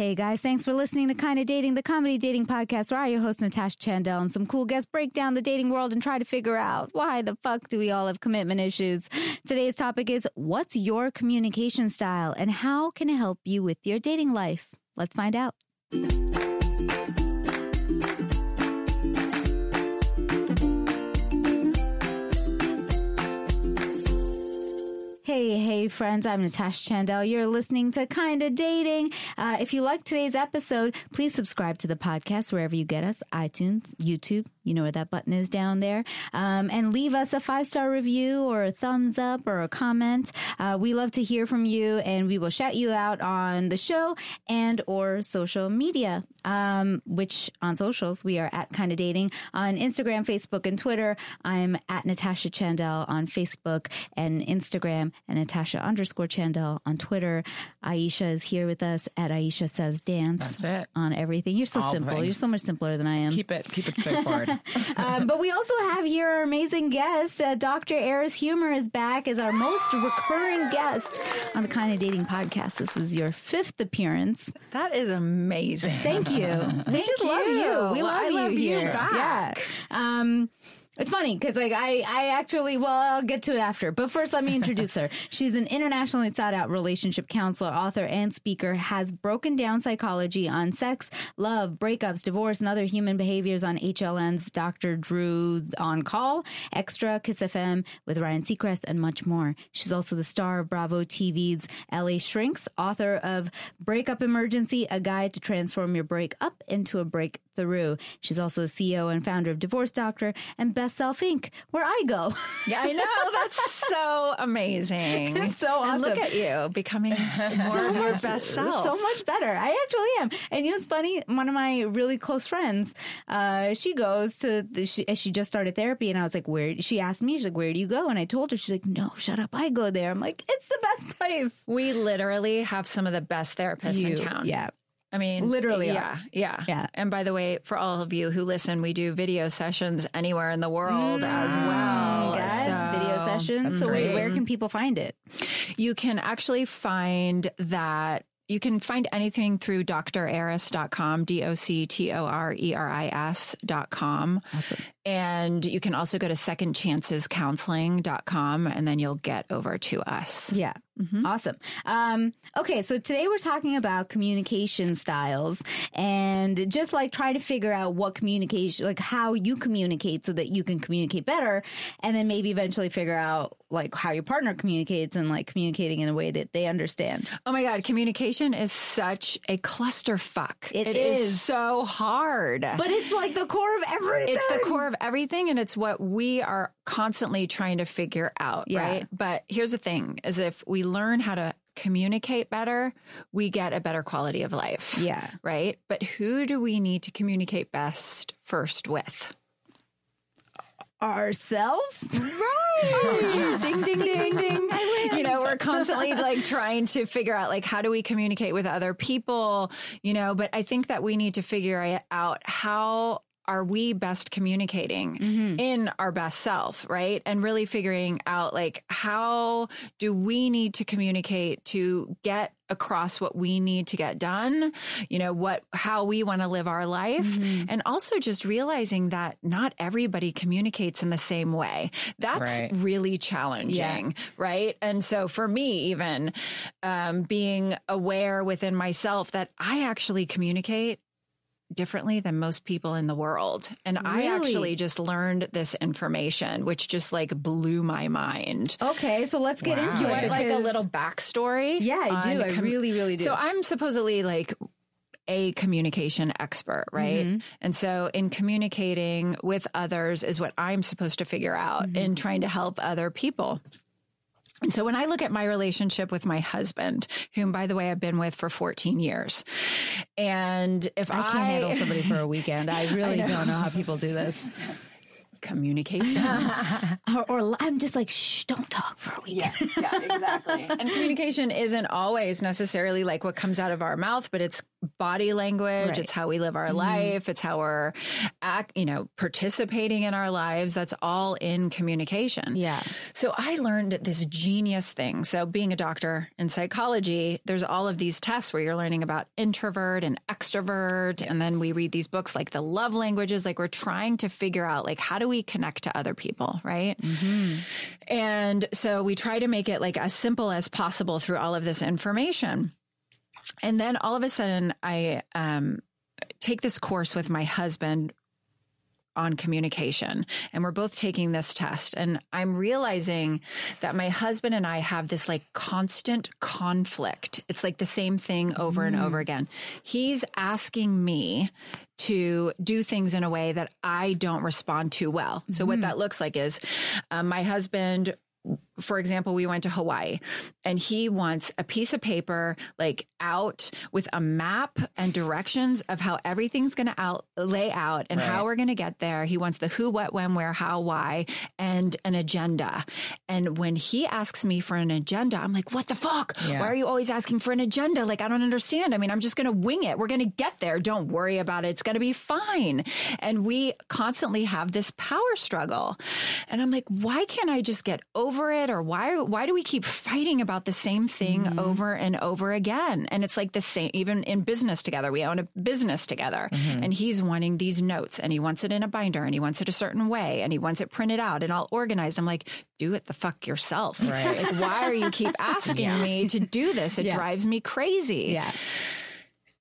Hey guys, thanks for listening to Kinda Dating, the comedy dating podcast where I, your host Natasha Chandel, and some cool guests break down the dating world and try to figure out why the fuck do we all have commitment issues. Today's topic is what's your communication style and how can it help you with your dating life? Let's find out. Hey, friends. I'm Natasha Chandel. You're listening to Kinda Dating. Uh, if you like today's episode, please subscribe to the podcast wherever you get us iTunes, YouTube. You know where that button is down there. Um, and leave us a five star review or a thumbs up or a comment. Uh, we love to hear from you and we will shout you out on the show and or social media. Um, which on socials we are at Kinda Dating on Instagram, Facebook, and Twitter. I'm at Natasha Chandel on Facebook and Instagram and Natasha underscore Chandel on Twitter. Aisha is here with us at Aisha Says Dance. That's it. On everything. You're so All simple. You're so much simpler than I am. Keep it, keep it straightforward. um, but we also have here our amazing guest. Uh, Dr. Eris Huemer is back as our most recurring guest on the Kind of Dating podcast. This is your fifth appearance. That is amazing. Thank you. they just love you. you. We Well, love I you love you here. back. Yeah. Um, it's funny because like I, I actually well I'll get to it after. But first let me introduce her. She's an internationally sought out relationship counselor author and speaker has broken down psychology on sex love breakups divorce and other human behaviors on HLN's Dr. Drew on call extra Kiss FM with Ryan Seacrest and much more. She's also the star of Bravo TV's LA Shrinks author of Breakup Emergency a guide to transform your breakup into a breakthrough. She's also the CEO and founder of Divorce Doctor and Best Self Inc., where I go. Yeah, I know. That's so amazing. It's so And look at you becoming more of your best self. So much better. I actually am. And you know what's funny? One of my really close friends, uh, she goes to, the, she, she just started therapy and I was like, where, she asked me, she's like, where do you go? And I told her, she's like, no, shut up. I go there. I'm like, it's the best place. we literally have some of the best therapists in town. Yeah. I mean, Literally yeah, yeah, Yeah. And by the way, for all of you who listen, we do video sessions anywhere in the world as mm-hmm. well. Guys, So video sessions. So wait, where can people find it? You can actually find that. You can find anything through doctoreris.com, D-O-C-T-O-R-E-R-I-S dot com. Awesome. And you can also go to secondchancescounseling.com and then you'll get over to us. Yeah. Awesome. Um, okay, so today we're talking about communication styles and just like try to figure out what communication, like how you communicate so that you can communicate better, and then maybe eventually figure out like how your partner communicates and like communicating in a way that they understand. Oh my God, communication is such a clusterfuck. It it is. is. so hard. But it's like the core of everything. it's the core of everything and it's what we are constantly trying to figure out, Yeah. right? But here's the thing is if we learn how to communicate better, we get a better quality of life. Yeah. Right? But who do we need to communicate best first with? ourselves. Oh, right. ding, ding, ding, ding. You know, we're constantly like trying to figure out like how do we communicate with other people, you know, but I think that we need to figure out how are we best communicating in our best self, right? And really figuring out like how do we need to communicate to get across what we need to get done, you know, what how we want to live our life and also just realizing that not everybody communicates in the same way. That's Right. really challenging, right? And so for me, even um, being aware within myself that I actually communicate differently than most people in the world. And I actually just learned this information, which just like blew my mind. Okay, so let's get Wow. into it. Like a little backstory? Yeah, I do. I really, really do. So I'm supposedly like a communication expert, right? Mm-hmm. And so in communicating with others is what I'm supposed to figure out Mm-hmm. in trying to help other people. And so when I look at my relationship with my husband, whom by the way I've been with for 14 years, and if I, I can't handle somebody for a weekend. I really know. don't know how people do this. communication, Or, or I'm just like, shh, don't talk for a weekend. yeah, exactly. And communication isn't always necessarily like what comes out of our mouth, but it's body language. Right. It's how we live our mm-hmm. life. It's how we're, act, you know, participating in our lives. That's all in communication. Yeah. So I learned this genius thing. So being a doctor in psychology, there's all of these tests where you're learning about introvert and extrovert. And then we read these books like the love languages. Like we're trying to figure out like how do we connect to other people, right? Mm-hmm. And so we try to make it like as simple as possible through all of this information. And then all of a sudden I um, take this course with my husband on communication and we're both taking this test. And i'm realizing that my husband and i have this like constant conflict. It's like the same thing over and over again. He's asking me to do things in a way that i don't respond to well. So what that looks like is um, my husband for example, we went to Hawaii and he wants a piece of paper like out with a map and directions of how everything's going to out lay out and how we're going to get there. He wants the who, what, when, where, how, why, and an agenda. And when he asks me for an agenda, I'm like, what the fuck? Yeah. Why are you always asking for an agenda? Like, I don't understand. I mean, I'm just going to wing it. We're going to get there. Don't worry about it. It's going to be fine. And we constantly have this power struggle. And I'm like, why can't I just get over it? Or why, why do we keep fighting about the same thing mm-hmm. over and over again? And it's like the same, even in business together, we own a business together mm-hmm. and he's wanting these notes and he wants it in a binder and he wants it a certain way and he wants it printed out and all organized. I'm like, do it the fuck yourself. Right. Like, why are you keep asking me to do this? It Yeah. drives me crazy. Yeah.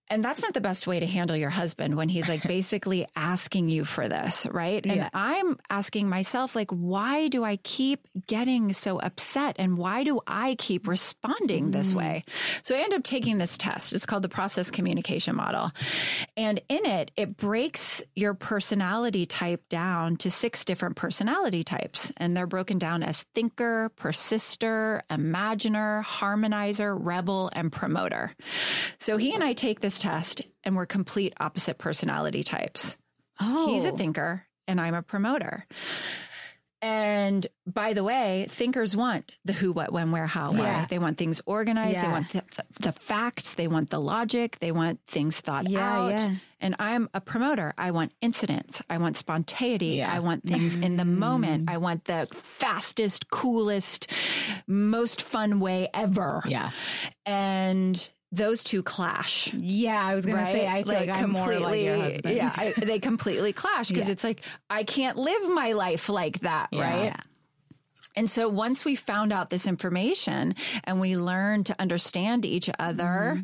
And that's not the best way to handle your husband when he's like basically asking you for this, right? And Yeah. I'm asking myself, like, why do I keep getting so upset and why do I keep responding this mm-hmm. way? So I end up taking this test. It's called the process communication model. And in it, it breaks your personality type down to six different personality types. And they're broken down as thinker, persister, imaginer, harmonizer, rebel, and promoter. So he and I take this test and we're complete opposite personality types. Oh. He's a oh. thinker and I'm a promoter. And by the way, thinkers want the who, what, when, where, how, why. Yeah. They want things organized. They want the, the, facts. They want the logic. They want things thought Yeah, out. yeah. And I'm a promoter. I want incidents. I want spontaneity. Yeah. I want things in the moment. Mm. I want the fastest, coolest, most fun way ever. Yeah. And those two clash. Yeah, I was gonna say I feel like, I'm more like your husband. Yeah, I, they completely clash because Yeah. it's like I can't live my life like that, Yeah. right? Yeah. And so once we found out this information and we learned to understand each other,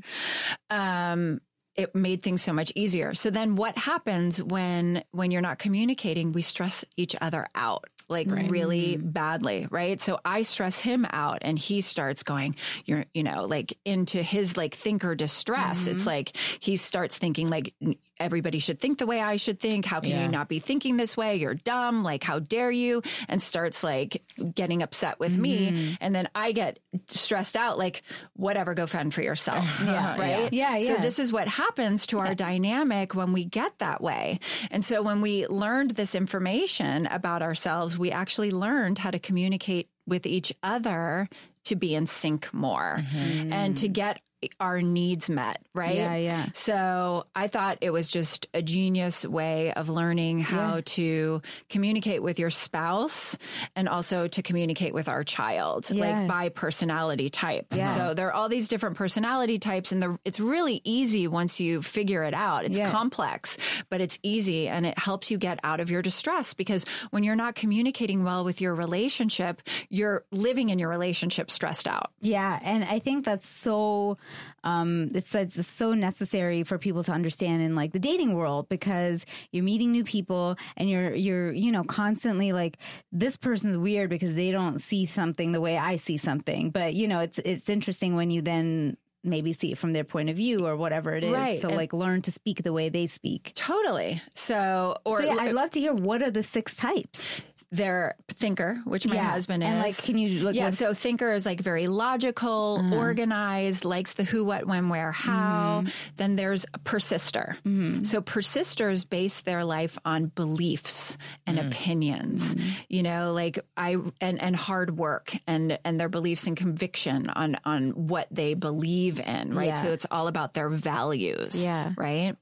Mm-hmm. um, it made things so much easier. So then what happens when when you're not communicating, we stress each other out like really Mm-hmm. badly, right? So I stress him out and he starts going, you're, you know, like into his like thinker distress. Mm-hmm. It's like he starts thinking like everybody should think the way I should think. How can Yeah. you not be thinking this way? You're dumb. Like, how dare you? And starts like getting upset with Mm-hmm. me. And then I get stressed out, like, whatever, go fend for yourself. Yeah. Right. Yeah, yeah. So yeah. this is what happens to our dynamic when we get that way. And so when we learned this information about ourselves, we actually learned how to communicate with each other to be in sync more and to get our needs met, right? Yeah, yeah. So I thought it was just a genius way of learning how Yeah. to communicate with your spouse and also to communicate with our child, Yeah. like by personality type. Yeah. So there are all these different personality types, and the, it's really easy once you figure it out. It's complex, but it's easy and it helps you get out of your distress because when you're not communicating well with your relationship, you're living in your relationship stressed out. Yeah, and I think that's so um it's it's so necessary for people to understand in like the dating world because you're meeting new people and you're you're you know constantly like this person's weird because they don't see something the way I see something. But you know, it's it's interesting when you then maybe see it from their point of view or whatever it is. Right, So and- like learn to speak the way they speak. Totally. So, or So yeah, I'd love to hear what are the six types. They're thinker, which my Yeah. husband is. And, like, can you, like, yeah, what's- so thinker is like very logical, mm-hmm. organized, likes the who, what, when, where, how. Mm-hmm. Then there's a persister. Mm-hmm. So persisters base their life on beliefs and mm. opinions. You know, like I and and hard work and and their beliefs and conviction on on what they believe in. Right. Yeah. So it's all about their values. Yeah. Right.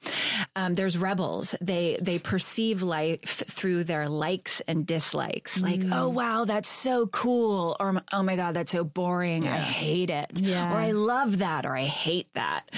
Um, there's rebels. They they perceive life through their likes and dislikes. Like, oh wow, that's so cool, or oh my god, that's so boring. I hate it. Yeah. Or I love that, or I hate that.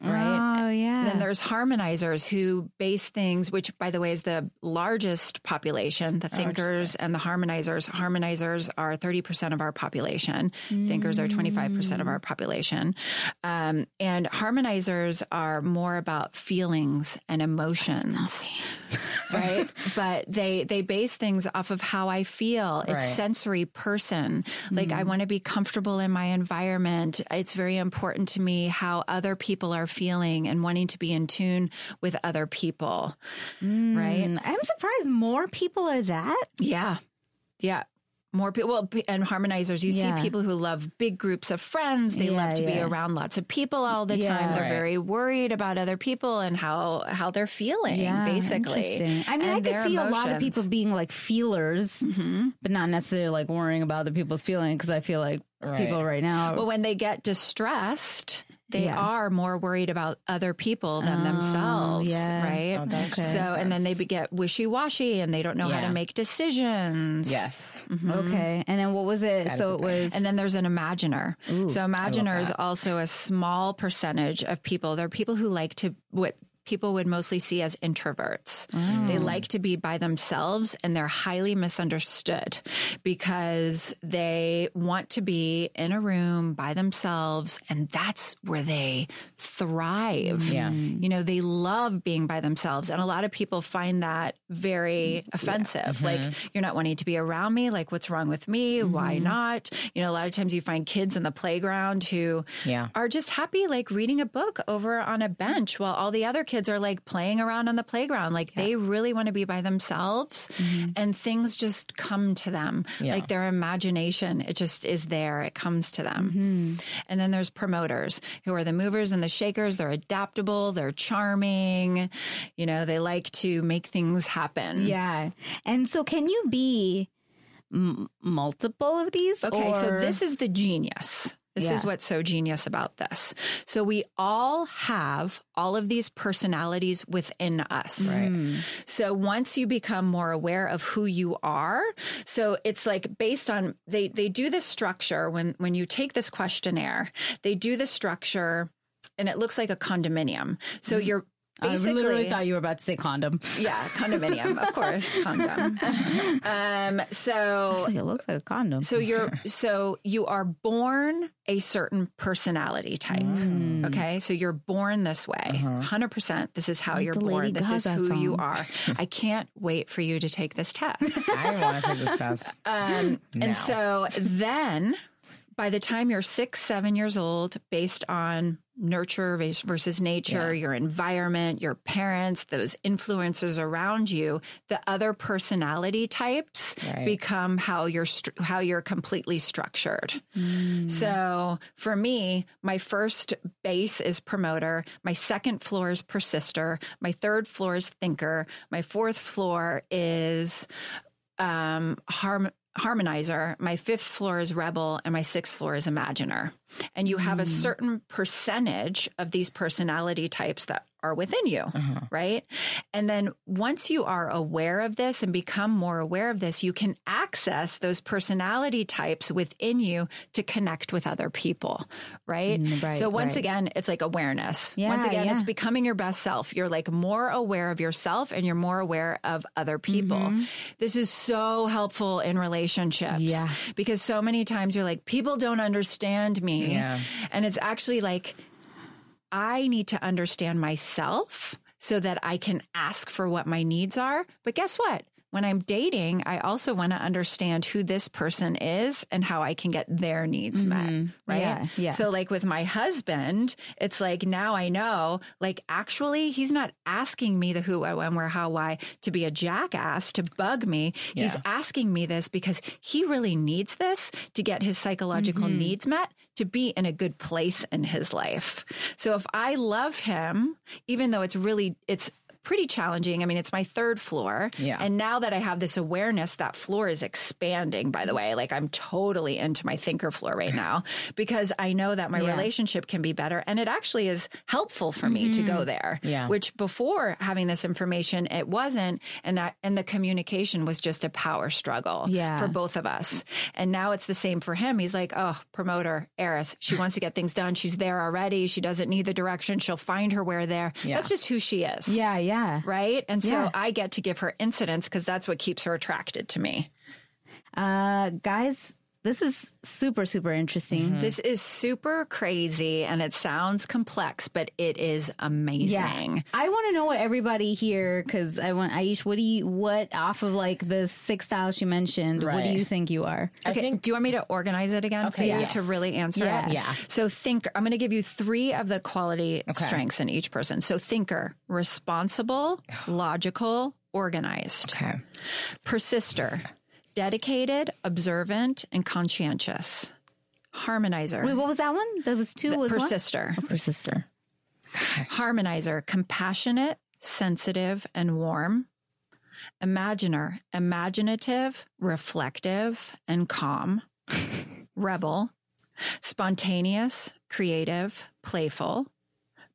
Right. Oh yeah. Then there's harmonizers who base things, which by the way is the largest population, the thinkers and the harmonizers. Harmonizers are 30% of our population. Thinkers are 25% of our population. Um, and harmonizers are more about feelings and emotions. right? But they they base things off of how I feel. It's Right. sensory person. Like I want to be comfortable in my environment. It's very important to me how other people are feeling and wanting to be in tune with other people. Right? Mm, I'm surprised more people are that. Yeah. Yeah. More people, well, and harmonizers, you Yeah. see people who love big groups of friends. They love Yeah, to be around lots of people all the Yeah. time. They're Right. very worried about other people and how how they're feeling, basically. I mean, and I could see a lot of. Mm-hmm. people being like feelers, but not necessarily like worrying about other people's feelings because I feel like Right. people right now. Well, when they get distressed, they Yeah. are more worried about other people than oh, themselves, yeah. Oh, right? Oh, that Okay. So, and then they get wishy washy and they don't know how to make decisions. Yes. Mm-hmm. okay, and then what was it? That so it was. And then there's an imaginer. so imaginer is also a small percentage of people. There are people who like to what people would mostly see as introverts. Mm. They like to be by themselves and they're highly misunderstood because they want to be in a room by themselves and that's where they thrive. Yeah. Mm. You know, they love being by themselves. And a lot of people find that very offensive. Like, mm-hmm. you're not wanting to be around me. Like, what's wrong with me? Why mm-hmm. not? You know, a lot of times you find kids in the playground who Yeah. are just happy, like reading a book over on a bench while all the other kids are like playing around on the playground. Like, they really want to be by themselves mm-hmm. and things just come to them. Yeah. Like, their imagination, it just is there. It comes to them. And then there's promoters who are the movers and the shakers. They're adaptable, they're charming. You know, they like to make things happen. yeah, and so can you be m- multiple of these? Okay, so this is the genius. This Yeah. is what's so genius about this. So we all have all of these personalities within us. Right. Mm. So once you become more aware of who you are, so it's like based on they they do this structure when when you take this questionnaire, they do the structure and it looks like a condominium. So you're I literally thought you were about to say condom. yeah, condominium, of course, condom. Um, so Like, it looks like a condom. so you're so you are born a certain personality type. Mm. Okay, so you're born this way, Uh-huh. 100. percent This is how you're born. This is Gaga who you are. I can't wait for you to take this test. I want to take this test. Um, and so then, by the time you're six, seven years old, based on nurture versus nature, your environment, your parents, those influencers around you, the other personality types Right. become how you're stru- how you're completely structured. So for me, my first base is promoter. My second floor is persister. My third floor is thinker. My fourth floor is um, harm, harmonizer. My fifth floor is rebel, and my sixth floor is imaginer. And you have a hmm. certain percentage of these personality types that are within you, right? And then once you are aware of this and become more aware of this, you can access those personality types within you to connect with other people, right? Mm, right, so once right. again, it's like awareness. Yeah, once again, it's becoming your best self. You're like more aware of yourself and you're more aware of other people. This is so helpful in relationships. Mm-hmm. Yeah. Because so many times you're like, people don't understand me. Yeah. And it's actually like, I need to understand myself so that I can ask for what my needs are. But guess what? when I'm dating, I also want to understand who this person is and how I can get their needs met. Mm-hmm. Right. Yeah, yeah. So, like with my husband, it's like now I know, like, actually, he's not asking me the who, when, where, how, why to be a jackass, to bug me. He's asking me this because he really needs this to get his psychological mm-hmm. needs met to be in a good place in his life. So if I love him, even though it's really, it's, Pretty challenging. I mean, it's my third floor. Yeah. And now that I have this awareness, that floor is expanding, by the way. Like I'm totally into my thinker floor right now because I know that my Yeah. relationship can be better. And it actually is helpful for me to go mm-hmm. there. Yeah. Which before having this information, it wasn't. And that, and the communication was just a power struggle Yeah. for both of us. And now it's the same for him. He's like, oh, promoter, Eris. She wants to get things done. She's there already. She doesn't need the direction. She'll find her where there. Yeah. That's just who she is. Yeah, yeah. Right. And so Yeah. I get to give her incidents because that's what keeps her attracted to me. Uh, guys, this is super, super interesting. Mm-hmm. This is super crazy and it sounds complex, but it is amazing. Yeah, I want to know what everybody here because I want Aish. What do you what off of like the six styles you mentioned? What do you think you are? I Okay, think do you want me to organize it again for Okay, you yes. to really answer Yeah. it? Yeah. So think I'm going to give you 3 of the quality strengths in each person. So thinker, responsible, logical, organized. okay. Persister, dedicated, observant, and conscientious. Harmonizer. Wait, what was that one? That was two. Was what? persister. Persister. Harmonizer, compassionate, sensitive, and warm. Imaginer, imaginative, reflective, and calm. Rebel, spontaneous, creative, playful.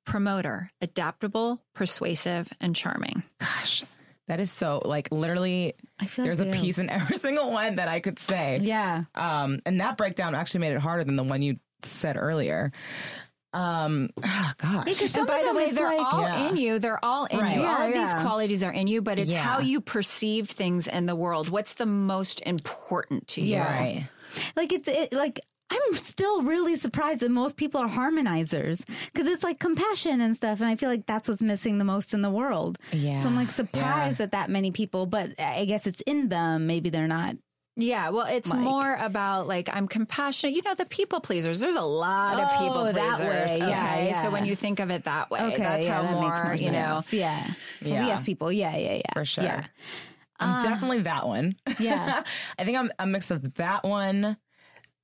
Promoter, adaptable, persuasive, and charming. Gosh, that is so like literally. I feel There's like a they- piece in every single one that I could say. Yeah. Um, and that breakdown actually made it harder than the one you said earlier. Um, oh, gosh. Because some And by the way, they're like, all Yeah. in you. They're all in Right. you. all Yeah, of these qualities are in you, but it's Yeah. how you perceive things in the world. What's the most important to you? Yeah. right. like it's it, like I'm still really surprised that most people are harmonizers because it's like compassion and stuff, and I feel like that's what's missing the most in the world. Yeah. So I'm like surprised that that many people, but I guess it's in them. Maybe they're not. Yeah, well, it's Like- more about like I'm compassionate. You know, the people pleasers. There's a lot of Oh, people that pleasers. way. Yeah, okay, yeah. so when you think of it that way, Okay, that's yeah, how that more, makes more you know. sense. Yeah. Well, Yeah. yes, people. Yeah, yeah, yeah. For sure. Yeah. I'm um, definitely that one. Yeah. I think I'm a mix of that one,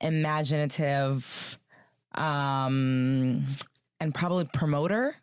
imaginative, um, and probably promoter.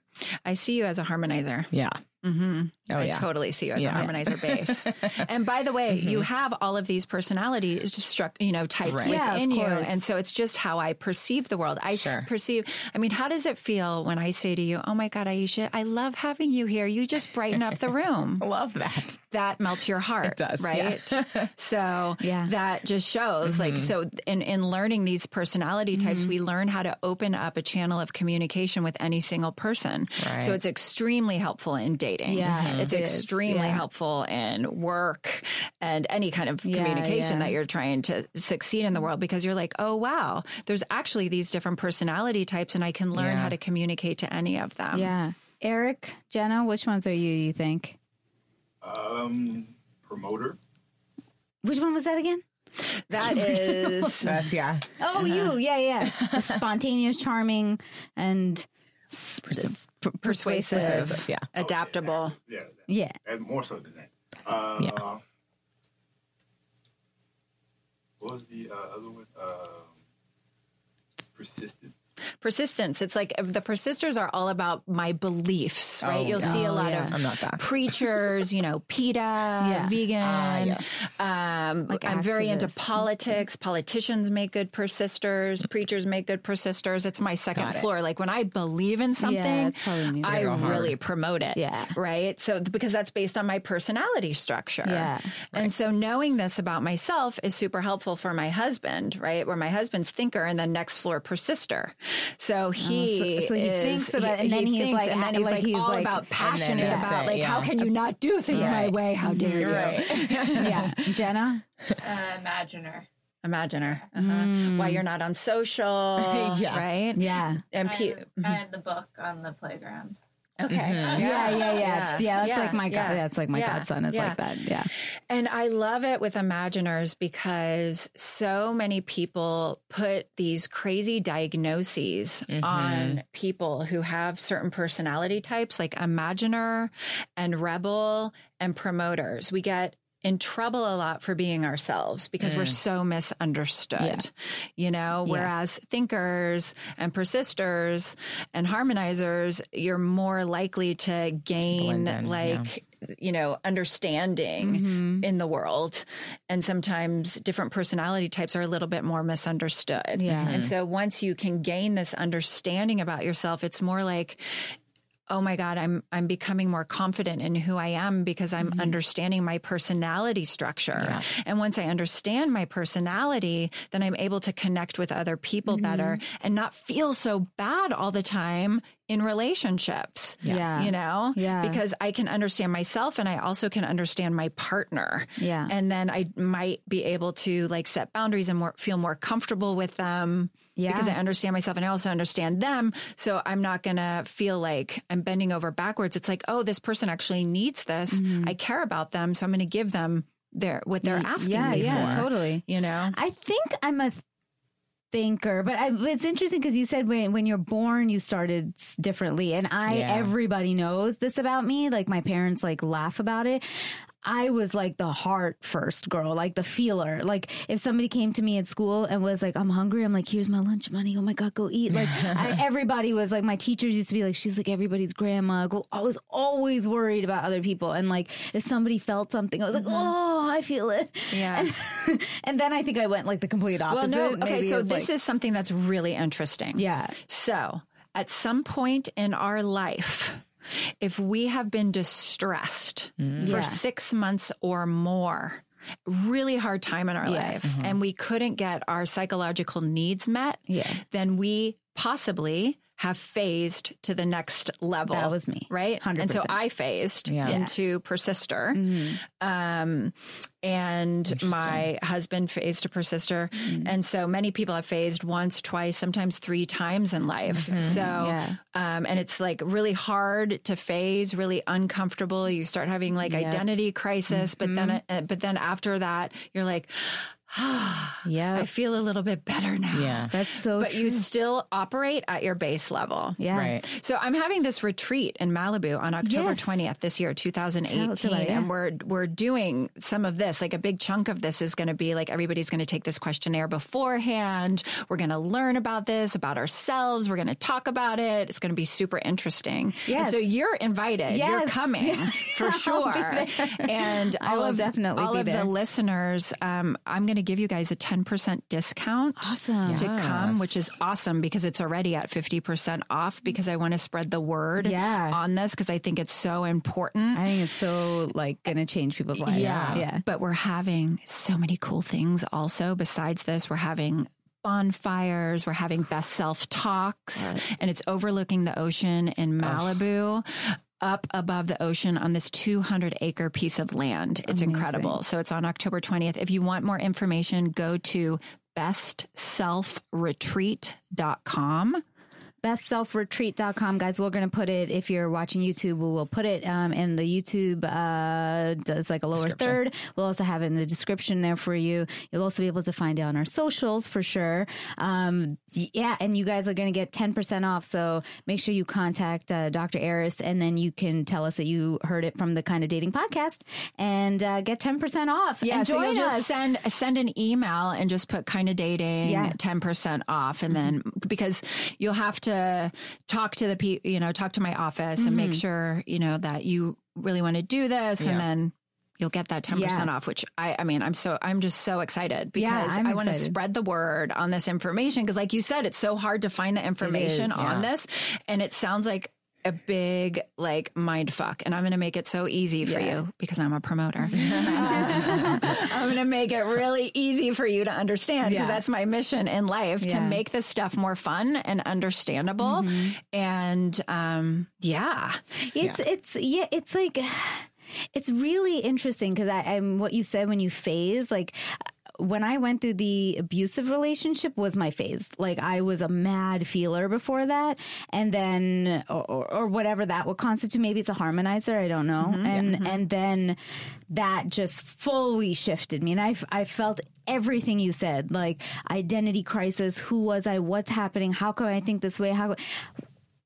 I see you as a harmonizer. Yeah. hmm Oh, I yeah. totally see you as Yeah. a harmonizer base. and by the way, you have all of these personality just struck, you know, types Right. Yeah, within you, and so it's just how I perceive the world. I Sure. perceive. I mean, how does it feel when I say to you, "Oh my God, Aisha, I love having you here. You just brighten up the room." I love that. that melts your heart. It does, right? so Yeah. that just shows like Mm-hmm. so in in learning these personality types, we learn how to open up a channel of communication with any single person. Right. So it's extremely helpful in dating. Yeah, It's it is. extremely Yeah. helpful in work and any kind of Yeah, communication yeah. that you're trying to succeed in the world because you're like, oh wow, there's actually these different personality types and I can learn Yeah. how to communicate to any of them. Yeah. Eric, Jenna, which ones are you, you think? Um, promoter. Which one was that again? That is That's yeah. Oh, you. Yeah, yeah. Spontaneous, charming, and s- p- persuasive. Persuasive, Yeah. adaptable. Yeah, that- Yeah. and more so than that. Uh, Yeah. What was the uh, other one? Uh, persistent. Persistence it's like the persisters are all about my beliefs right Oh, you'll yeah. see a lot yeah. of I'm not that. preachers you know PETA vegan Ah, yes. um, Like I'm very into politics politicians make good persisters preachers make good persisters it's my second Got it. floor like when I believe in something me. I really promote it Yeah. right so because that's based on my personality structure Yeah. and so knowing this about myself is super helpful for my husband, right? Where my husband's thinker and then next floor persister. So he Oh, so- so he is, thinks about- and then he's thinks, like- and then he's like like, he's all like- about passionate that's about it, like yeah. how can you not do things my way? How dare you? Right. yeah. Jenna? Uh, imaginer. Imaginer. Uh-huh. Why you're not on social, Yeah. right? Yeah. And I, pe- I had the book on the playground. Okay. Mm-hmm. Yeah, yeah, yeah. Yeah, that's Yeah, like my god. yeah, That's like my yeah, godson is yeah. like that. Yeah. And I love it with Imaginers because so many people put these crazy diagnoses mm-hmm. on people who have certain personality types, like Imaginer and Rebel and Promoters. We get in trouble a lot for being ourselves because we're mm. so misunderstood, you know, whereas thinkers and persisters and harmonizers, you're more likely to gain in, like, you know, understanding mm-hmm. in the world. And sometimes different personality types are a little bit more misunderstood. Yeah. And mm-hmm. so once you can gain this understanding about yourself, it's more like, oh my god i'm i'm becoming more confident in who i am because i'm mm-hmm. understanding my personality structure. And once i understand my personality then i'm able to connect with other people better mm-hmm. and not feel so bad all the time in relationships Yeah. you know? Yeah. because i can understand myself and i also can understand my partner. Yeah. and then i might be able to like set boundaries and more, feel more comfortable with them Yeah. because I understand myself and I also understand them. So I'm not going to feel like I'm bending over backwards. It's like, oh, this person actually needs this. Mm-hmm. I care about them. So I'm going to give them their, what they're asking yeah, me yeah, for. totally. You know? I think I'm a thinker, but I, it's interesting because you said when when you're born you started differently, and I Yeah. everybody knows this about me. Like my parents like laugh about it. I was like the heart first girl, like the feeler. Like if somebody came to me at school and was like, "I'm hungry," I'm like, "Here's my lunch money. Oh my god, go eat!" Like I, everybody was like, my teachers used to be like, "She's like everybody's grandma." Go. I was always worried about other people, and like if somebody felt something, I was like, mm-hmm. "Oh, I feel it." Yeah. And, and then I think I went like the complete opposite. Well, no. Okay. Maybe So this like- is something that's really interesting. yeah, So at some point in our life, if we have been distressed mm. for Yeah. six months or more, really hard time in our Yeah. life, mm-hmm. and we couldn't get our psychological needs met, Yeah. then we possibly have phased to the next level. That was me. Right. 100%. And so I phased Yeah. into persister. Mm-hmm. Um, and my husband phased to persister. Mm-hmm. And so many people have phased once, twice, sometimes three times in life. So, Mm-hmm. Yeah. um, and it's like really hard to phase, really uncomfortable. You start having like identity crisis, but then, uh, but then after that, you're like, yeah. I feel a little bit better now. Yeah. That's so. But true. you still operate at your base level. yeah. Right. So I'm having this retreat in Malibu on October Yes. 20th this year, 2018, Tell us about yeah. and we're we're doing some of this. Like a big chunk of this is going to be like everybody's going to take this questionnaire beforehand. We're going to learn about this, about ourselves. We're going to talk about it. It's going to be super interesting. And Yes. so you're invited. You're Yes. coming for sure. And I all will of definitely all be of there. the listeners, um, I'm going to give you guys a 10% discount Awesome. to come, which is awesome because it's already at 50% off because I want to spread the word Yeah. on this because I think it's so important. I think it's so like going to change people's lives. yeah. Yeah. But we're having so many cool things also. Besides this, we're having bonfires, we're having best self talks, and it's overlooking the ocean in Malibu. Up above the ocean on this 200 acre piece of land. It's incredible. So it's on October 20th. If you want more information, go to bestselfretreat.com. bestselfretreat.com guys we're going to put it if you're watching youtube we will put it um, in the youtube uh, does like a lower third. We'll also have it in the description there for you. You'll also be able to find it on our socials for sure. Um, yeah and you guys are going to get 10% off so make sure you contact uh, dr Eris and then you can tell us that you heard it from the kind of dating podcast and uh, get 10% off Yeah, and so you'll just send send an email and just put kind of dating Yeah. ten percent off, and then because you'll have to talk to the people, you know, talk to my office and make sure you know that you really want to do this, Yeah. and then you'll get that ten percent Yeah. off. Which I, I mean, I'm so I'm just so excited because I'm I want to spread the word on this information because, like you said, it's so hard to find the information on yeah. this, and it sounds like. A big like mind fuck, and I'm going to make it so easy for Yeah. you because I'm a promoter. I'm going to make it really easy for you to understand because Yeah. that's my mission in life to Yeah. Mm-hmm. make this stuff more fun and understandable. And um, yeah, It's it's yeah, it's like it's really interesting because I, I'm what you said when you phase like when I went through the abusive relationship was my phase. Like I was a mad feeler before that, and then or, or, whatever that would constitute. Maybe it's a harmonizer. I don't know. Mm-hmm. And and then that just fully shifted me, and I I felt everything you said, like identity crisis. Who was I? What's happening? How come I think this way? How?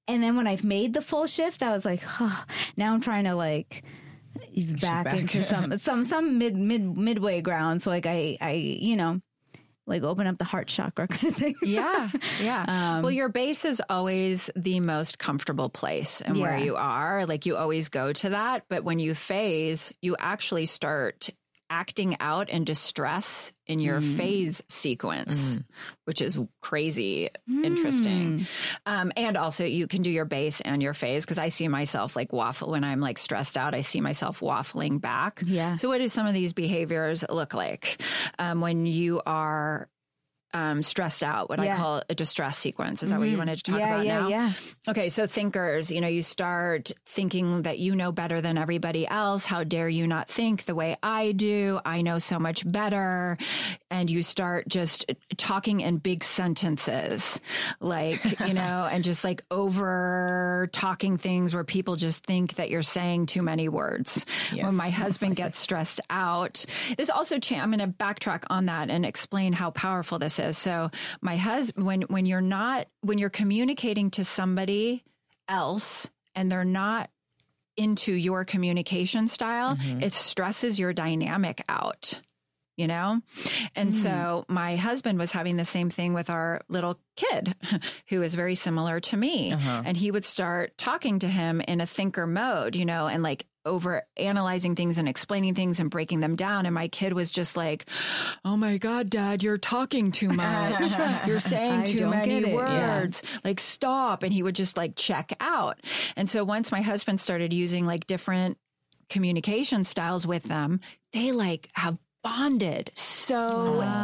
And then when I've made the full shift, I was like, huh, now I'm trying to like ease back, back. into some some some mid mid midway ground. So like I I you know like open up the heart chakra kind of thing. Yeah, yeah. Um, well, your base is always the most comfortable place and where you are. Like you always go to that. But when you phase, you actually start acting out in distress in your Mm. phase sequence, which is crazy interesting. Mm. Um, and also, you can do your base and your phase because I see myself like waffle when I'm like stressed out. I see myself waffling back. Yeah. So, what do some of these behaviors look like um, when you are um, stressed out? What I call a distress sequence. Is that what you wanted to talk yeah, about yeah, now? yeah. Okay, so thinkers, you know, you start thinking that you know better than everybody else. How dare you not think the way I do? I know so much better. And you start just talking in big sentences, like, you know, and just like over talking things where people just think that you're saying too many words. When my husband gets stressed out, this also, cha- I'm going to backtrack on that and explain how powerful this is. So my husband, when, when you're not, when you're communicating to somebody else and they're not into your communication style, mm-hmm. it stresses your dynamic out. You know? And so my husband was having the same thing with our little kid who is very similar to me. And he would start talking to him in a thinker mode, you know, and like over analyzing things and explaining things and breaking them down. And my kid was just like, Oh my God, dad, you're talking too much. You're saying too many it. Yeah. words. Like, stop. And he would just like check out. And so once my husband started using like different communication styles with them, they like have bonded so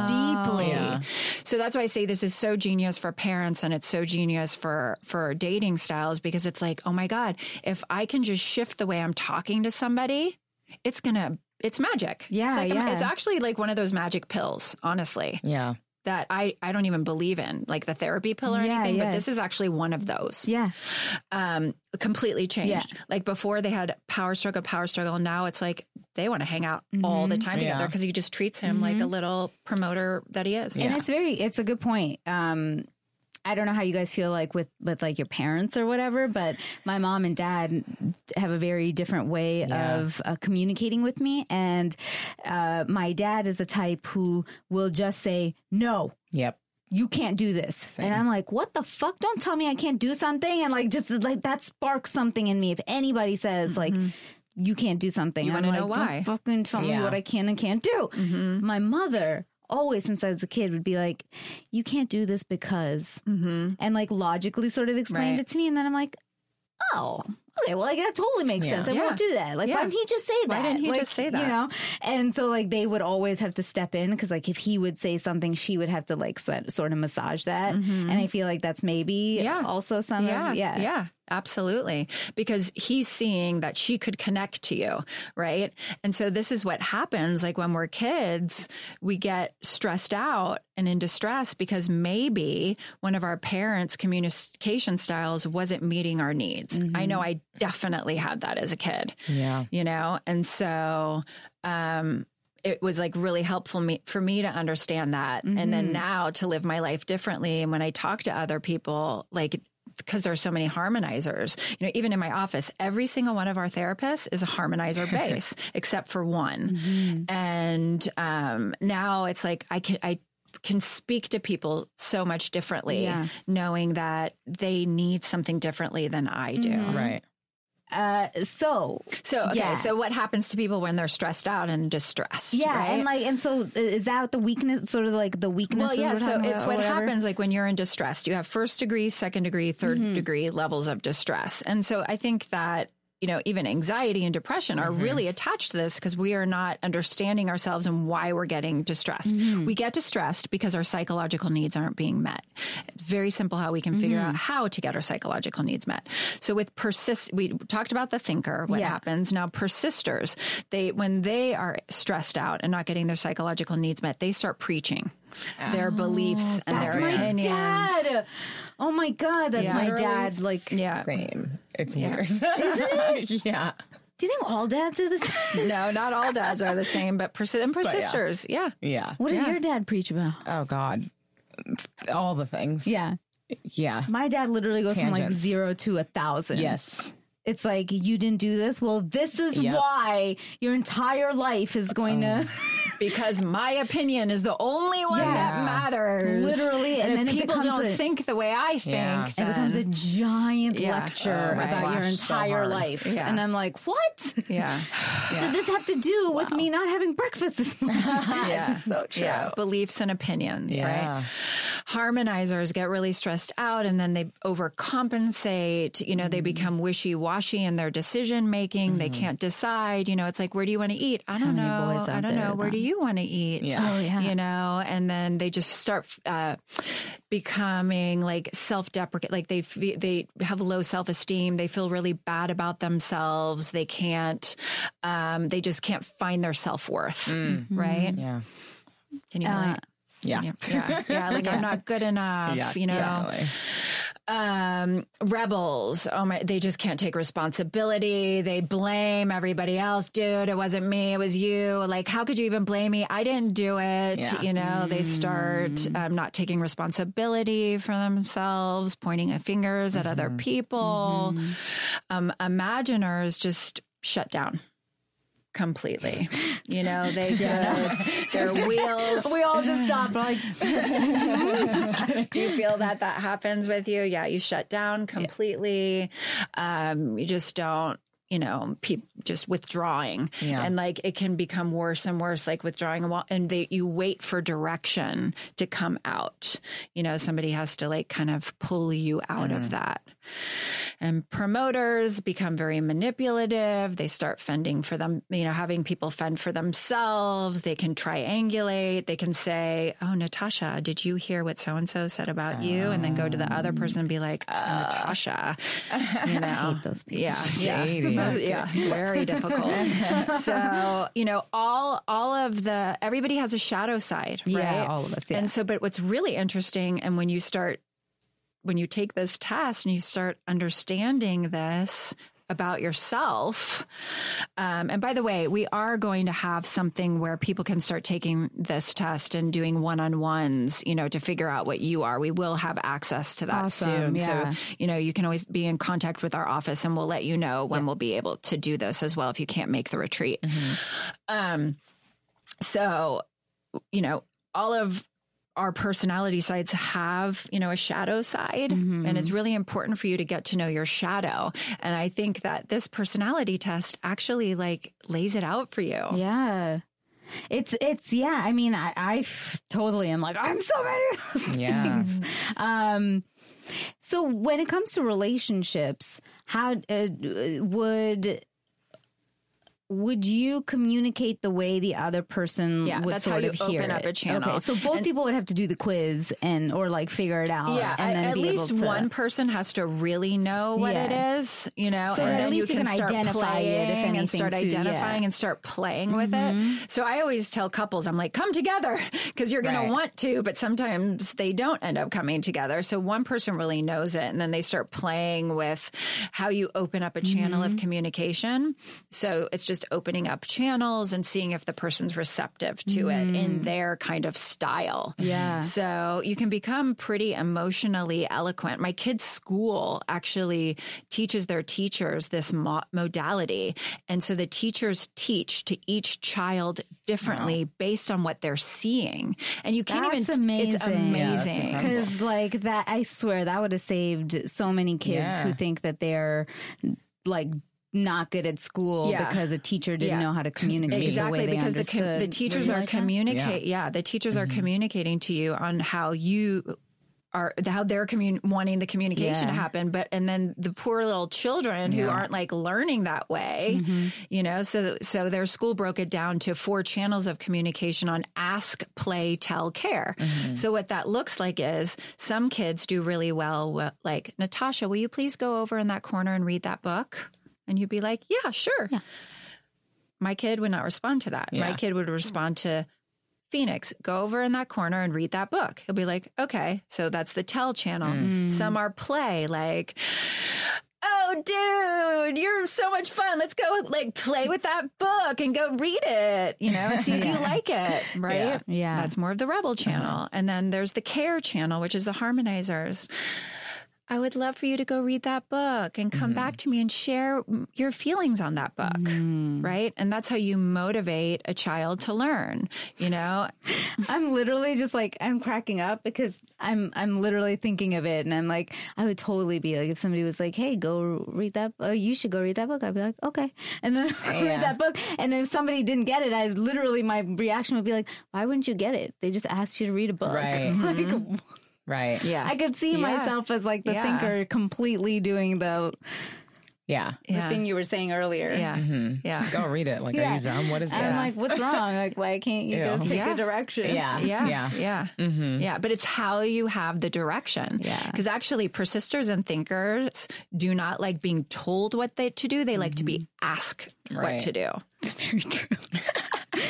deeply. Yeah. So that's why I say this is so genius for parents and it's so genius for for dating styles because it's like, oh my God, if I can just shift the way I'm talking to somebody, it's gonna it's magic. Yeah, it's, like a- yeah. it's actually like one of those magic pills, honestly, Yeah. That I, I don't even believe in, like the therapy pill or Yeah, anything, yeah. but this is actually one of those Yeah. um, completely changed. Like before, they had power struggle, power struggle. Now it's like they want to hang out all the time together Yeah. because he just treats him like a little promoter that he is. And it's very it's a good point. Um I don't know how you guys feel like with with like your parents or whatever, but my mom and dad have a very different way Yeah. of uh, communicating with me and uh my dad is the type who will just say no. Yep. You can't do this. And I'm like, what the fuck? Don't tell me I can't do something. And like, just like that sparks something in me. If anybody says, like, you can't do something, You I'm wanna like, know why. Don't fucking tell me what I can and can't do. My mother always since I was a kid would be like, "You can't do this because," and like logically sort of explained Right. it to me, and then I'm like, "Oh, okay, well, like that totally makes Yeah. sense. I Yeah. won't do that. Like, Yeah. why didn't he just say that? Why didn't he Like, just say that? You know?" And so like they would always have to step in because like if he would say something, she would have to like sort of massage that, and I feel like that's maybe Mm-hmm. Yeah. also some yeah, of yeah yeah, absolutely. Because he's seeing that she could connect to you, right? And so this is what happens. Like when we're kids, we get stressed out and in distress because maybe one of our parents' communication styles wasn't meeting our needs. I know I definitely had that as a kid Yeah. you know and so um it was like really helpful me, for me to understand that and then now to live my life differently and when i talk to other people like because there are so many harmonizers. You know even in my office every single one of our therapists is a harmonizer base except for one. And um now it's like i can i can speak to people so much differently Yeah. knowing that they need something differently than i do. Right. Uh, so so okay, Yeah. so what happens to people when they're stressed out and distressed? yeah, right? and like and so is that the weakness? Sort of like the weakness. well, yeah. So it's what happens. happens like when you're in distress. You have first degree, second degree, 3rd Mm-hmm. degree levels of distress, and so I think that you know, even anxiety and depression are mm-hmm. really attached to this because we are not understanding ourselves and why we're getting distressed. Mm-hmm. We get distressed because our psychological needs aren't being met. It's very simple how we can figure out mm-hmm. how to get our psychological needs met. So with persist, we talked about the thinker, what Yeah. happens. Now persisters, they, when they are stressed out and not getting their psychological needs met, they start preaching their beliefs oh, and Oh, That's their my opinions. dad. Oh my god, that's Yeah. my dad. Like, Yeah. Same. It's Yeah. weird. yeah. do you think all dads are the same? No, not all dads are the same, but persi- and persisters, yeah. Yeah. What does Yeah. your dad preach about? Oh God. All the things. Yeah, Yeah. my dad literally goes from like zero to a thousand. Yes. It's like you didn't do this. Well, this is Yep. why your entire life is going to because my opinion is the only one Yeah. that matters. Literally, and and, then if people don't a- think the way I think, Yeah. it becomes a giant Yeah. lecture Oh, right. about your Flash so entire life. And I'm like, what? yeah, Did this have to do with me not having breakfast this morning? yeah, so true. yeah, beliefs and opinions, right? Harmonizers get really stressed out, and then they overcompensate. You know, they Mm-hmm. become wishy washy in their decision making. They can't decide. You know, it's like, where do you want to eat? I don't know. I don't know. Where that? do you want to eat? Yeah. Oh, yeah. You know, and then they just start uh, becoming like self deprecate. Like they fe- they have low self esteem. They feel really bad about themselves. They can't. Um, they just can't find their self worth. Right? Yeah. Can you Uh, relate? Yeah. Yeah, yeah, yeah. Like I'm not good enough. Yeah. you know, Definitely. Um, rebels. Oh my, they just can't take responsibility. They blame everybody else. Dude, it wasn't me. It was you. Like, how could you even blame me? I didn't do it. Yeah. You know, they start um, not taking responsibility for themselves, pointing fingers at other people. Um, imaginers just shut down completely. You know, they just, their wheels. we all just stop Like, Do you feel that that happens with you? Yeah, you shut down completely. Um, you just don't. You know, pe- just withdrawing, Yeah. and like it can become worse and worse. Like withdrawing, and they you wait for direction to come out. You know, somebody has to like kind of pull you out of that. And promoters become very manipulative. They start fending for them, you know, having people fend for themselves. They can triangulate. They can say, Oh, Natasha, did you hear what so and so said about you? And then go to the other person and be like, oh, oh Natasha, you know, those people. yeah, yeah, yeah, very difficult. so, you know, all, all of the, everybody has a shadow side, right? Yeah, all of us, yeah. And so, but what's really interesting, and when you start when you take this test and you start understanding this about yourself. Um, and by the way, we are going to have something where people can start taking this test and doing one on ones, you know, to figure out what you are. We will have access to that Awesome, soon. yeah. So, you know, you can always be in contact with our office and we'll let you know when we'll be able to do this as well if you can't make the retreat. Um, so, you know, all of our personality sides have, you know, a shadow side. And it's really important for you to get to know your shadow. And I think that this personality test actually like lays it out for you. yeah. It's, it's, yeah. I mean, I, I f- totally am like, I'm so many of those Yeah. things. Um, so when it comes to relationships, how uh, would would you communicate the way the other person Yeah, would that's sort how you of hear open up a channel. Okay, so both And- people would have to do the quiz and or like figure it out. Yeah, and then at, at least to, one person has to really know what Yeah. it is, you know, So and then least you you can, can start identify it, if playing and start too, yeah. Mm-hmm. identifying and start playing with it. So I always tell couples, I'm like, come together because you're going Right. to want to, but sometimes they don't end up coming together. So one person really knows it, and then they start playing with how you open up a channel Mm-hmm. of communication. So it's just opening up channels and seeing if the person's receptive to it in their kind of style. Mm. Yeah. So you can become pretty emotionally eloquent. My kids' school actually teaches their teachers this mo- modality. And so the teachers teach to each child differently based on what they're seeing. And you can't That's even, amazing. it's amazing. Because like that, I swear that would have saved so many kids Yeah. who think that they're like not good at school Yeah. because a teacher didn't Yeah. know how to communicate the exactly they because the com- the teachers are like communicate yeah. the teachers are communicating to you on how you are how they're commun- wanting the communication to happen but and then the poor little children who Yeah. aren't like learning that way Mm-hmm. you know so so their school broke it down to four channels of communication on ask play tell care Mm-hmm. so what that looks like is some kids do really well like natasha will you please go over in that corner and read that book and you'd be like yeah sure Yeah. my kid would not respond to that my kid would respond to Phoenix, go over in that corner and read that book. He'll be like, okay, so that's the tell channel. Mm. Some are play, like, oh, dude, you're so much fun. Let's go, like, play with that book and go read it, you know, and see if you like it, right? Yeah. Yeah. That's more of the rebel channel. And then there's the care channel, which is the harmonizers. I would love for you to go read that book and come back to me and share mm, your feelings on that book. Right. And that's how you motivate a child to learn, you know? I'm literally just like I'm cracking up because I'm I'm literally thinking of it and I'm like I would totally be like if somebody was like hey go read that or you should go read that book I'd be like okay and then I Yeah. read that book and then if somebody didn't get it I literally my reaction would be like why wouldn't you get it they just asked you to read a book Right. like Right. Yeah. I could see Yeah. myself as like the Yeah. thinker completely doing the Yeah. the Yeah. thing you were saying earlier Yeah. Mm-hmm. Yeah. Just go read it. Like, are you dumb? What is this? I'm like what's wrong like why can't you Ew. just take Yeah. a direction yeah. Yeah. Yeah. Yeah. Mm-hmm. Yeah. But it's how you have the direction. Yeah. Because actually, persisters and thinkers do not like being told what they to do. They like to be mm-hmm. asked what to do. it's very true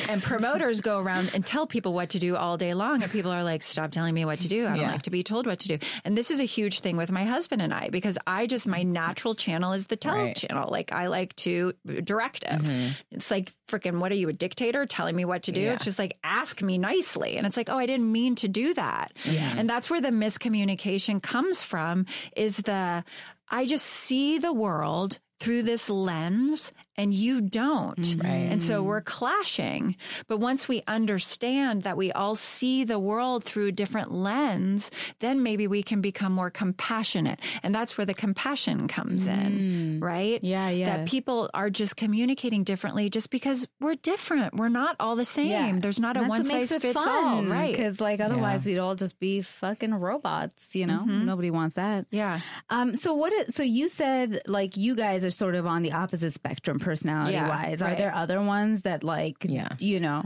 And promoters go around and tell people what to do all day long. And people are like, stop telling me what to do. I don't Yeah. like to be told what to do. And this is a huge thing with my husband and I because I just, my natural channel is the tell Right. channel. Like I like to directive. Mm-hmm. It's like freaking, what are you, a dictator telling me what to do? Yeah. It's just like, ask me nicely. And it's like, oh, I didn't mean to do that. And that's where the miscommunication comes from is the, I just see the world through this lens and you don't. Right. And so we're clashing. But once we understand that we all see the world through a different lens, then maybe we can become more compassionate. And that's where the compassion comes in, mm. right? Yeah, yeah. That people are just communicating differently just because we're different. We're not all the same. There's not a one size fits fun, all, right? Because like otherwise we'd all just be fucking robots. You know, mm-hmm. nobody wants that. Yeah. Um. So what? Is, so you said like you guys are sort of on the opposite spectrum, personality wise. Are there other ones that like, Yeah. you know,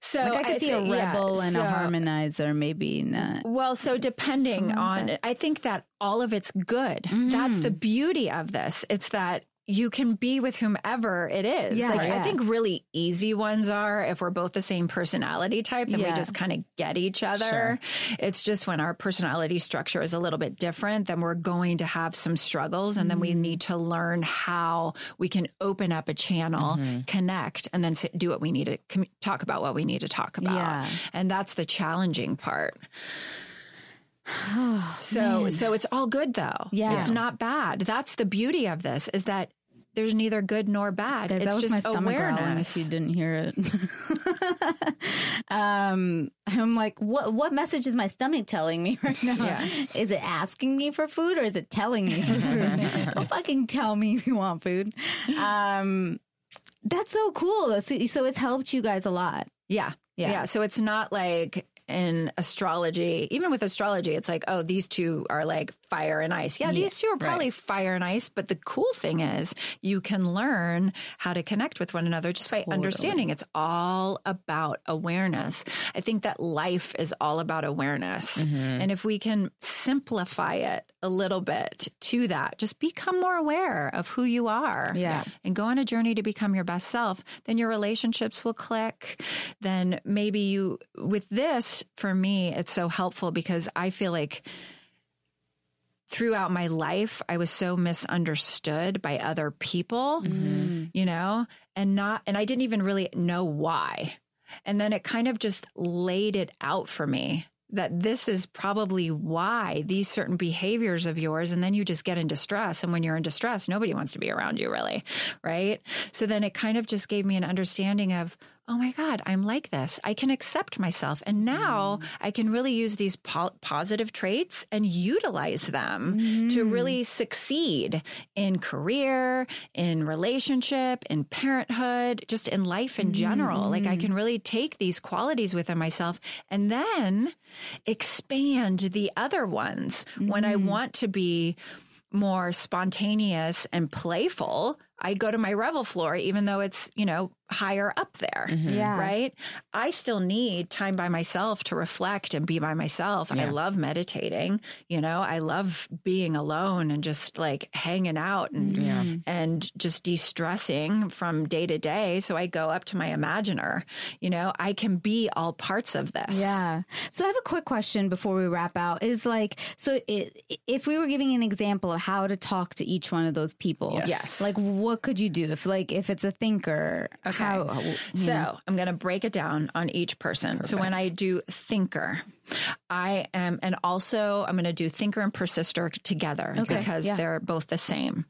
So like I could see a thi- yeah, rebel and so- a harmonizer, maybe not. Well, so depending on, I think that all of it's good. That's Mm. the beauty of this. It's that you can be with whomever it is. Yeah, like I think really easy ones are if we're both the same personality type, then Yeah. we just kind of get each other. Sure. It's just when our personality structure is a little bit different, then we're going to have some struggles and then we Mm. need to learn how we can open up a channel, Mm-hmm. connect, and then do what we need to com- talk about what we need to talk about. Yeah. And that's the challenging part. Oh, So so it's all good though. Yeah. It's not bad. That's the beauty of this is that there's neither good nor bad. Guys, it's that was just my stomach awareness. If you didn't hear it, um, I'm like, what? What message is my stomach telling me right now? Is it asking me for food or is it telling me for food? Don't fucking tell me if you want food. Um, that's so cool. So, so it's helped you guys a lot. Yeah. Yeah. yeah. So it's not like in astrology, even with astrology, it's like, oh, these two are like fire and ice. Yeah, these two are probably fire and ice. But the cool thing is you can learn how to connect with one another just by understanding it's all about awareness. I think that life is all about awareness. Mm-hmm. And if we can simplify it a little bit to that, just become more aware of who you are Yeah. and go on a journey to become your best self, then your relationships will click. Then maybe you, with this, for me, it's so helpful because I feel like throughout my life, I was so misunderstood by other people, mm-hmm. you know, and not, and I didn't even really know why. And then it kind of just laid it out for me that this is probably why these certain behaviors of yours and then you just get in distress. And when you're in distress nobody wants to be around you really right? So then it kind of just gave me an understanding of oh my God, I'm like this. I can accept myself. And now mm. I can really use these po- positive traits and utilize them to mm. really succeed in career, in relationship, in parenthood, just in life in general. Like I mm. can really take these qualities within myself and then expand the other ones when I mm-hmm. want to be more spontaneous and playful. I go to my rebel floor, even though it's, you know, higher up there. Mm-hmm. Yeah. Right. I still need time by myself to reflect and be by myself. I love meditating. You know, I love being alone and just like hanging out and, mm-hmm. Yeah. and just de stressing from day to day. So I go up to my imaginer. You know, I can be all parts of this. Yeah. So I have a quick question before we wrap out. Is like, so it, if we were giving an example of how to talk to each one of those people, Yes. Yes. like what could you do if, like, if it's a thinker? Okay. How, you So? I'm going to break it down on each person. So when I do thinker, I am, and also I'm going to do thinker and persister together Okay, because yeah. they're both the same.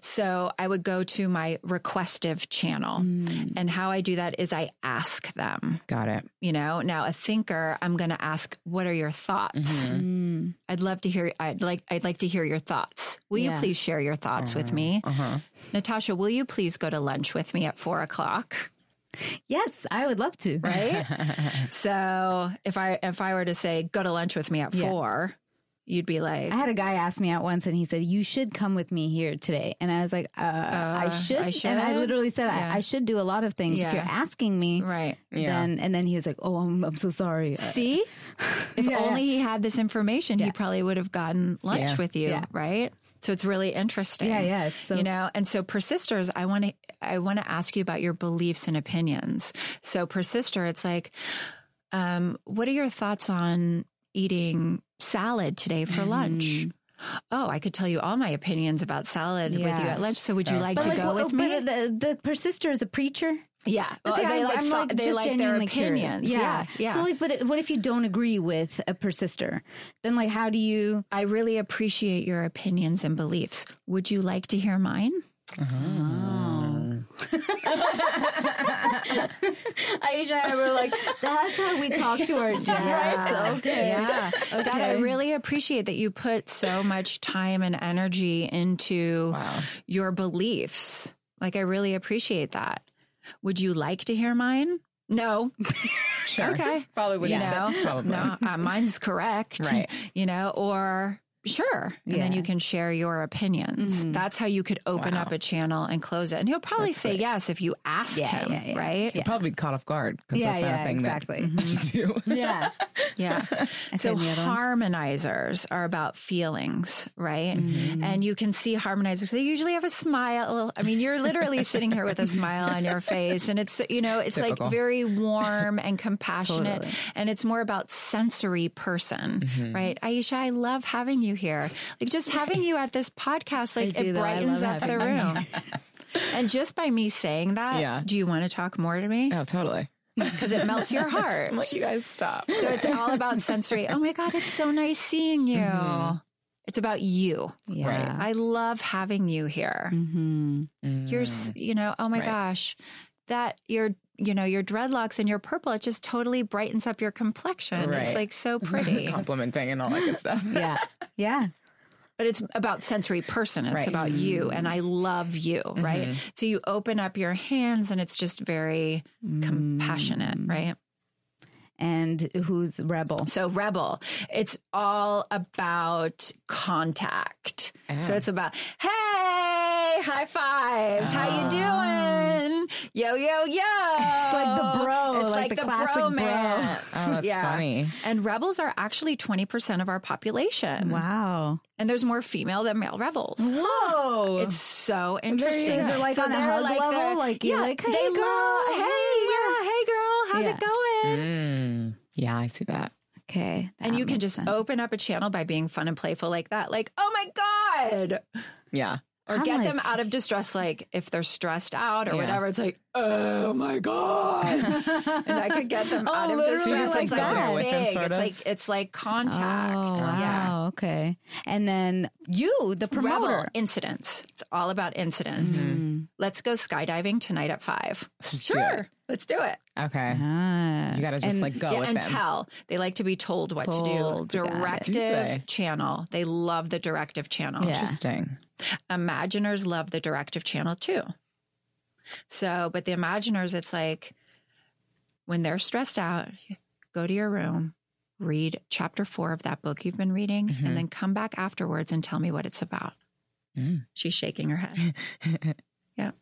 So I would go to my requestive channel. Mm. And how I do that is I ask them, Got it. you know, now a thinker, I'm going to ask, what are your thoughts? Mm. I'd love to hear, I'd like, I'd like to hear your thoughts. Will Yeah. you please share your thoughts with me? Uh-huh. Natasha, will you please go to lunch with me at four o'clock? Yes, I would love to. right? so if I if I were to say go to lunch with me at Yeah. four, you'd be like, I had a guy ask me out once and he said, You should come with me here today. And I was like, uh, I Uh, should. I And I literally said, Yeah. I, I should do a lot of things. If you're asking me, right. Yeah. then, and then he was like, Oh, I'm, I'm so sorry. Uh, See, if Yeah, only he had this information, he probably would have gotten lunch Yeah. with you, Yeah. right? So it's really interesting. Yeah, yeah, it's so- you know, and so persisters, I want to, I want to ask you about your beliefs and opinions. So persister, it's like, um, what are your thoughts on eating salad today for lunch? Oh, I could tell you all my opinions about salad with you at lunch. So would you like But to like, go well, with me? but the, the persister is a preacher. Yeah, well, Okay, they I'm- like I'm, thought- they just like their curious. opinions. Yeah, yeah. So like, but uh, what if you don't agree with a persister? Then like, how do you? I really appreciate your opinions and beliefs. Would you like to hear mine? Oh. Aisha and I were like, that's how we talk to our dads. Okay. Yeah. Dad, I really appreciate that you put so much time and energy into Wow. your beliefs. Like, I really appreciate that. Would you like to hear mine? No. Sure. Okay. Probably what you you said. know, Probably. no, uh, mine's correct. Right. You know, or sure. And then Yeah. Mm-hmm. you can share your opinions. That's how you could open Wow. up a channel and close it. And he'll probably say yes if you ask Yeah, him, yeah, right? Yeah. Probably be caught off guard because Yeah, that's not a thing exactly. that we do. Yeah. Yeah. so and the other ones? harmonizers are about feelings, right? Mm-hmm. And you can see harmonizers. They usually have a smile. I mean, you're literally sitting here with a smile on your face and it's, you know, it's Typical. like very warm and compassionate Totally. and it's more about sensory person, Mm-hmm. right? Aisha, I love having you here. Like just having you at this podcast, like it brightens up the room. and just by me saying that, Yeah. do you want to talk more to me? Oh, totally. Because it melts your heart. Let you guys stop. So it's all about sensory. Oh my God, it's so nice seeing you. It's about you. Yeah. Right. I love having you here. Mm-hmm. You're, you know, oh my Right. gosh, that your, you know, your dreadlocks and your purple, it just totally brightens up your complexion. It's like so pretty. complimenting and all that good stuff. Yeah. Yeah. but it's about sensory person. It's Right. about you. And I love you. Right. Mm-hmm. So you open up your hands and it's just very mm. compassionate. Right. And who's rebel? So rebel, it's all about contact. So Oh. it's about, hey, high fives, how you doing? Yo, yo, yo. It's like the bro, It's like like, the the, classic bro. bromance. Oh, that's funny. And rebels are actually 20% of our population. Wow. And there's more female than male rebels. Whoa. It's so interesting. Is it like on a hug level? they're- Like, yeah, like, hey, they girl, love, hey, hey, yeah, hey girl, how's Yeah. it going? Mm. Yeah, I see that. okay. and you can just sense. open up a channel by being fun and playful like that like oh my god Yeah. or I'm get like- them out of distress like if they're stressed out or Yeah. whatever it's like oh my god and i could get them Oh, out of distress like it's like that. With them, big sort it's like it's like contact Oh, wow. yeah Okay. And then you, the promoter. Rebel incidents. It's all about incidents. Mm. Let's go skydiving tonight at five. Let's do sure. Let's do it. Okay. Ah. You got to just And- like go yeah, with and them. tell. They like to be told what Told, to do. it. Directive Do they? channel. They love the directive channel. Yeah. Interesting. Imaginers love the directive channel too. So, but the imaginers, it's like when they're stressed out, go to your room, read chapter four of that book you've been reading, Mhm. and then come back afterwards and tell me what it's about. Mm. She's shaking her head. Yeah.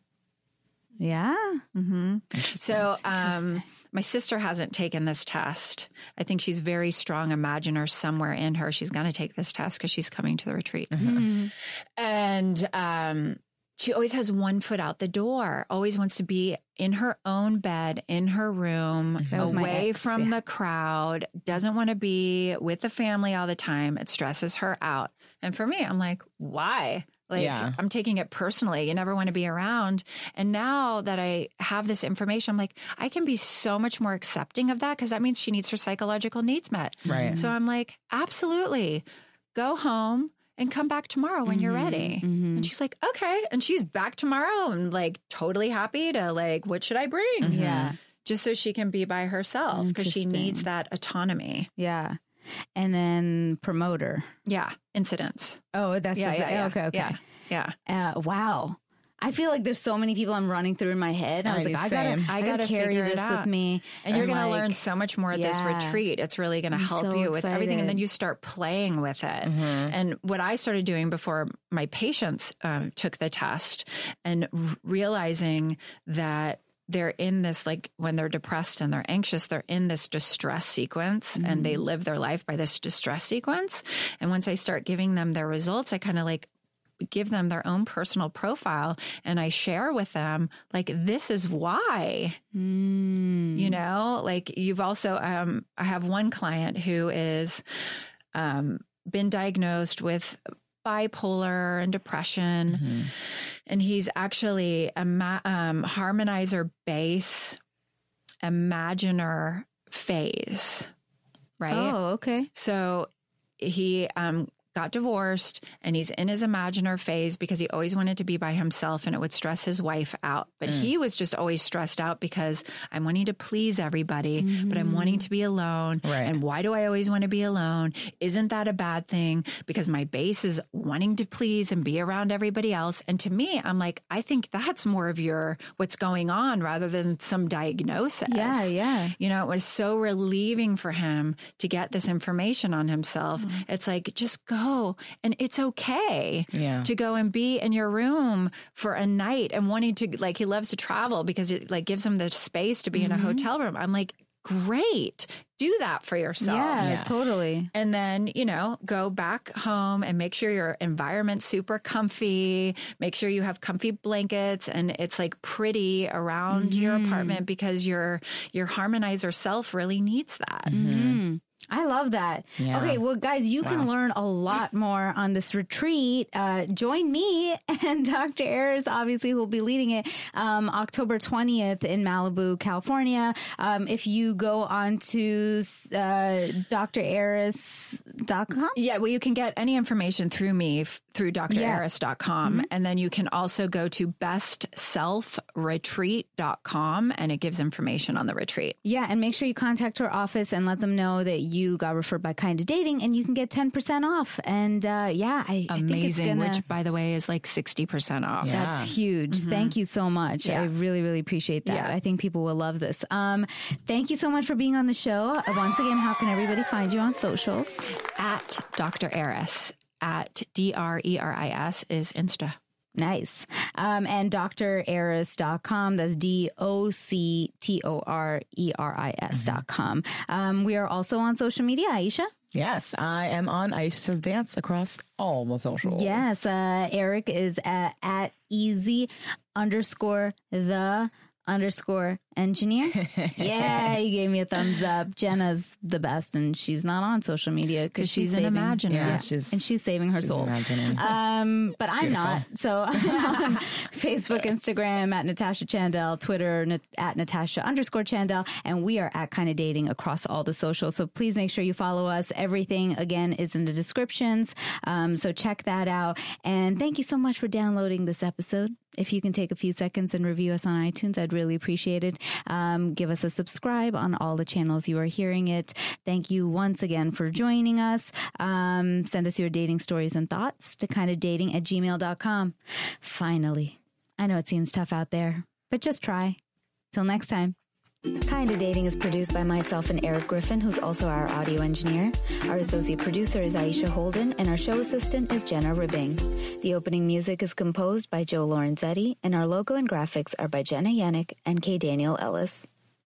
Hmm So, um, my sister hasn't taken this test. I think she's very strong imaginer somewhere in her. She's going to take this test because she's coming to the retreat. Mhm. And um, she always has one foot out the door, always wants to be in her own bed, in her room, was away ex, from yeah. the crowd, doesn't want to be with the family all the time. It stresses her out. And for me, I'm like, why? Like, Yeah. I'm taking it personally. You never want to be around. And now that I have this information, I'm like, I can be so much more accepting of that because that means she needs her psychological needs met. Right. So I'm like, absolutely. Go home and come back tomorrow when you're ready. Mhm. And she's like, okay. And she's back tomorrow and like totally happy to like, what should I bring? Mhm. Yeah. Just so she can be by herself because she needs that autonomy. Yeah. And then promoter. Yeah. Incidents. Oh, that's yeah, yeah, yeah. okay. Okay. Yeah. Yeah. Uh, wow. I feel like there's so many people I'm running through in my head. I was like, I gotta. I gotta carry this with me. And you're going to like- learn so much more at this retreat. It's really going to I'm help so you with everything. And then you start playing with it. And what I started doing before my patients um, took the test and r- realizing that they're in this, like when they're depressed and they're anxious, they're in this distress sequence and they live their life by this distress sequence. And once I start giving them their results, I kind of like, give them their own personal profile and I share with them like this is why Mm. you know like you've also um i have one client who is um been diagnosed with bipolar and depression Mhm. and he's actually a ma- um, harmonizer base imaginer phase right Oh, okay. so he um, got divorced and he's in his imaginer phase because he always wanted to be by himself and it would stress his wife out. But he was just always stressed out because I'm wanting to please everybody, but I'm wanting to be alone. Right. And why do I always want to be alone? Isn't that a bad thing? Because my base is wanting to please and be around everybody else. And to me, I'm like, I think that's more of your what's going on rather than some diagnosis. Yeah, yeah. You know, it was so relieving for him to get this information on himself. Mm-hmm. It's like, just go and it's okay Yeah. to go and be in your room for a night and wanting to, like, he loves to travel because it like gives him the space to be in a Mm-hmm. hotel room. I'm like, great. Do that for yourself. Yeah, Yeah. totally. And then, you know, go back home and make sure your environment's super comfy. Make sure you have comfy blankets and it's like pretty around your Mm-hmm. apartment because your your harmonizer self really needs that. Mhm. I love that. Yeah. Okay, well, guys, you can learn a lot more on this retreat. Uh, join me and Dr. Eris, obviously, who will be leading it um, October 20th in Malibu, California. Um, if you go on to uh, doctoreris.com. Yeah, well, you can get any information through me f- through doctoreris.com. And then you can also go to bestselfretreat.com and it gives information on the retreat. Yeah, and make sure you contact her office and let them know that you got referred by Kinda Dating, and you can get 10% off. And uh, yeah, I, I think it's Amazing, gonna. which by the way is like 60% off. Yeah. That's huge. Thank you so much. Yeah. I really, really appreciate that. Yeah. I think people will love this. Um, thank you so much for being on the show. Uh, Once again, how can everybody find you on socials? At Dr. Eris, at D R E R I S is Insta. Nice. Um, and doctoreris.com. That's D O C T O R E R I S dot com. Um, we are also on social media, Aisha. Yes, I am on Aisha's Dance across all the socials. Yes. Uh, Eric is at, at easy underscore the underscore engineer. yeah, he gave me a thumbs up. Jenna's the best, and she's not on social media because she's, she's an imaginer. Yeah, Yeah, she's and she's saving her she's soul. Um, but I'm beautiful. not. So I'm on Facebook, Instagram at Natasha Chandel, Twitter na- at Natasha underscore Chandel, and we are at kind of dating across all the socials. So please make sure you follow us. Everything again is in the descriptions. Um, so check that out. And thank you so much for downloading this episode. If you can take a few seconds and review us on iTunes, I'd really appreciate it. Um, give us a subscribe on all the channels you are hearing it. Thank you once again for joining us. Um, send us your dating stories and thoughts to kind of dating at gmail.com. Finally, I know it seems tough out there, but just try. Till next time. Kinda Dating is produced by myself and Eric Griffin, who's also our audio engineer. Our associate producer is Aisha Holden, and our show assistant is Jenna Ribbing. The opening music is composed by Joe Lorenzetti, and our logo and graphics are by Jenna Yannick and K. Daniel Ellis.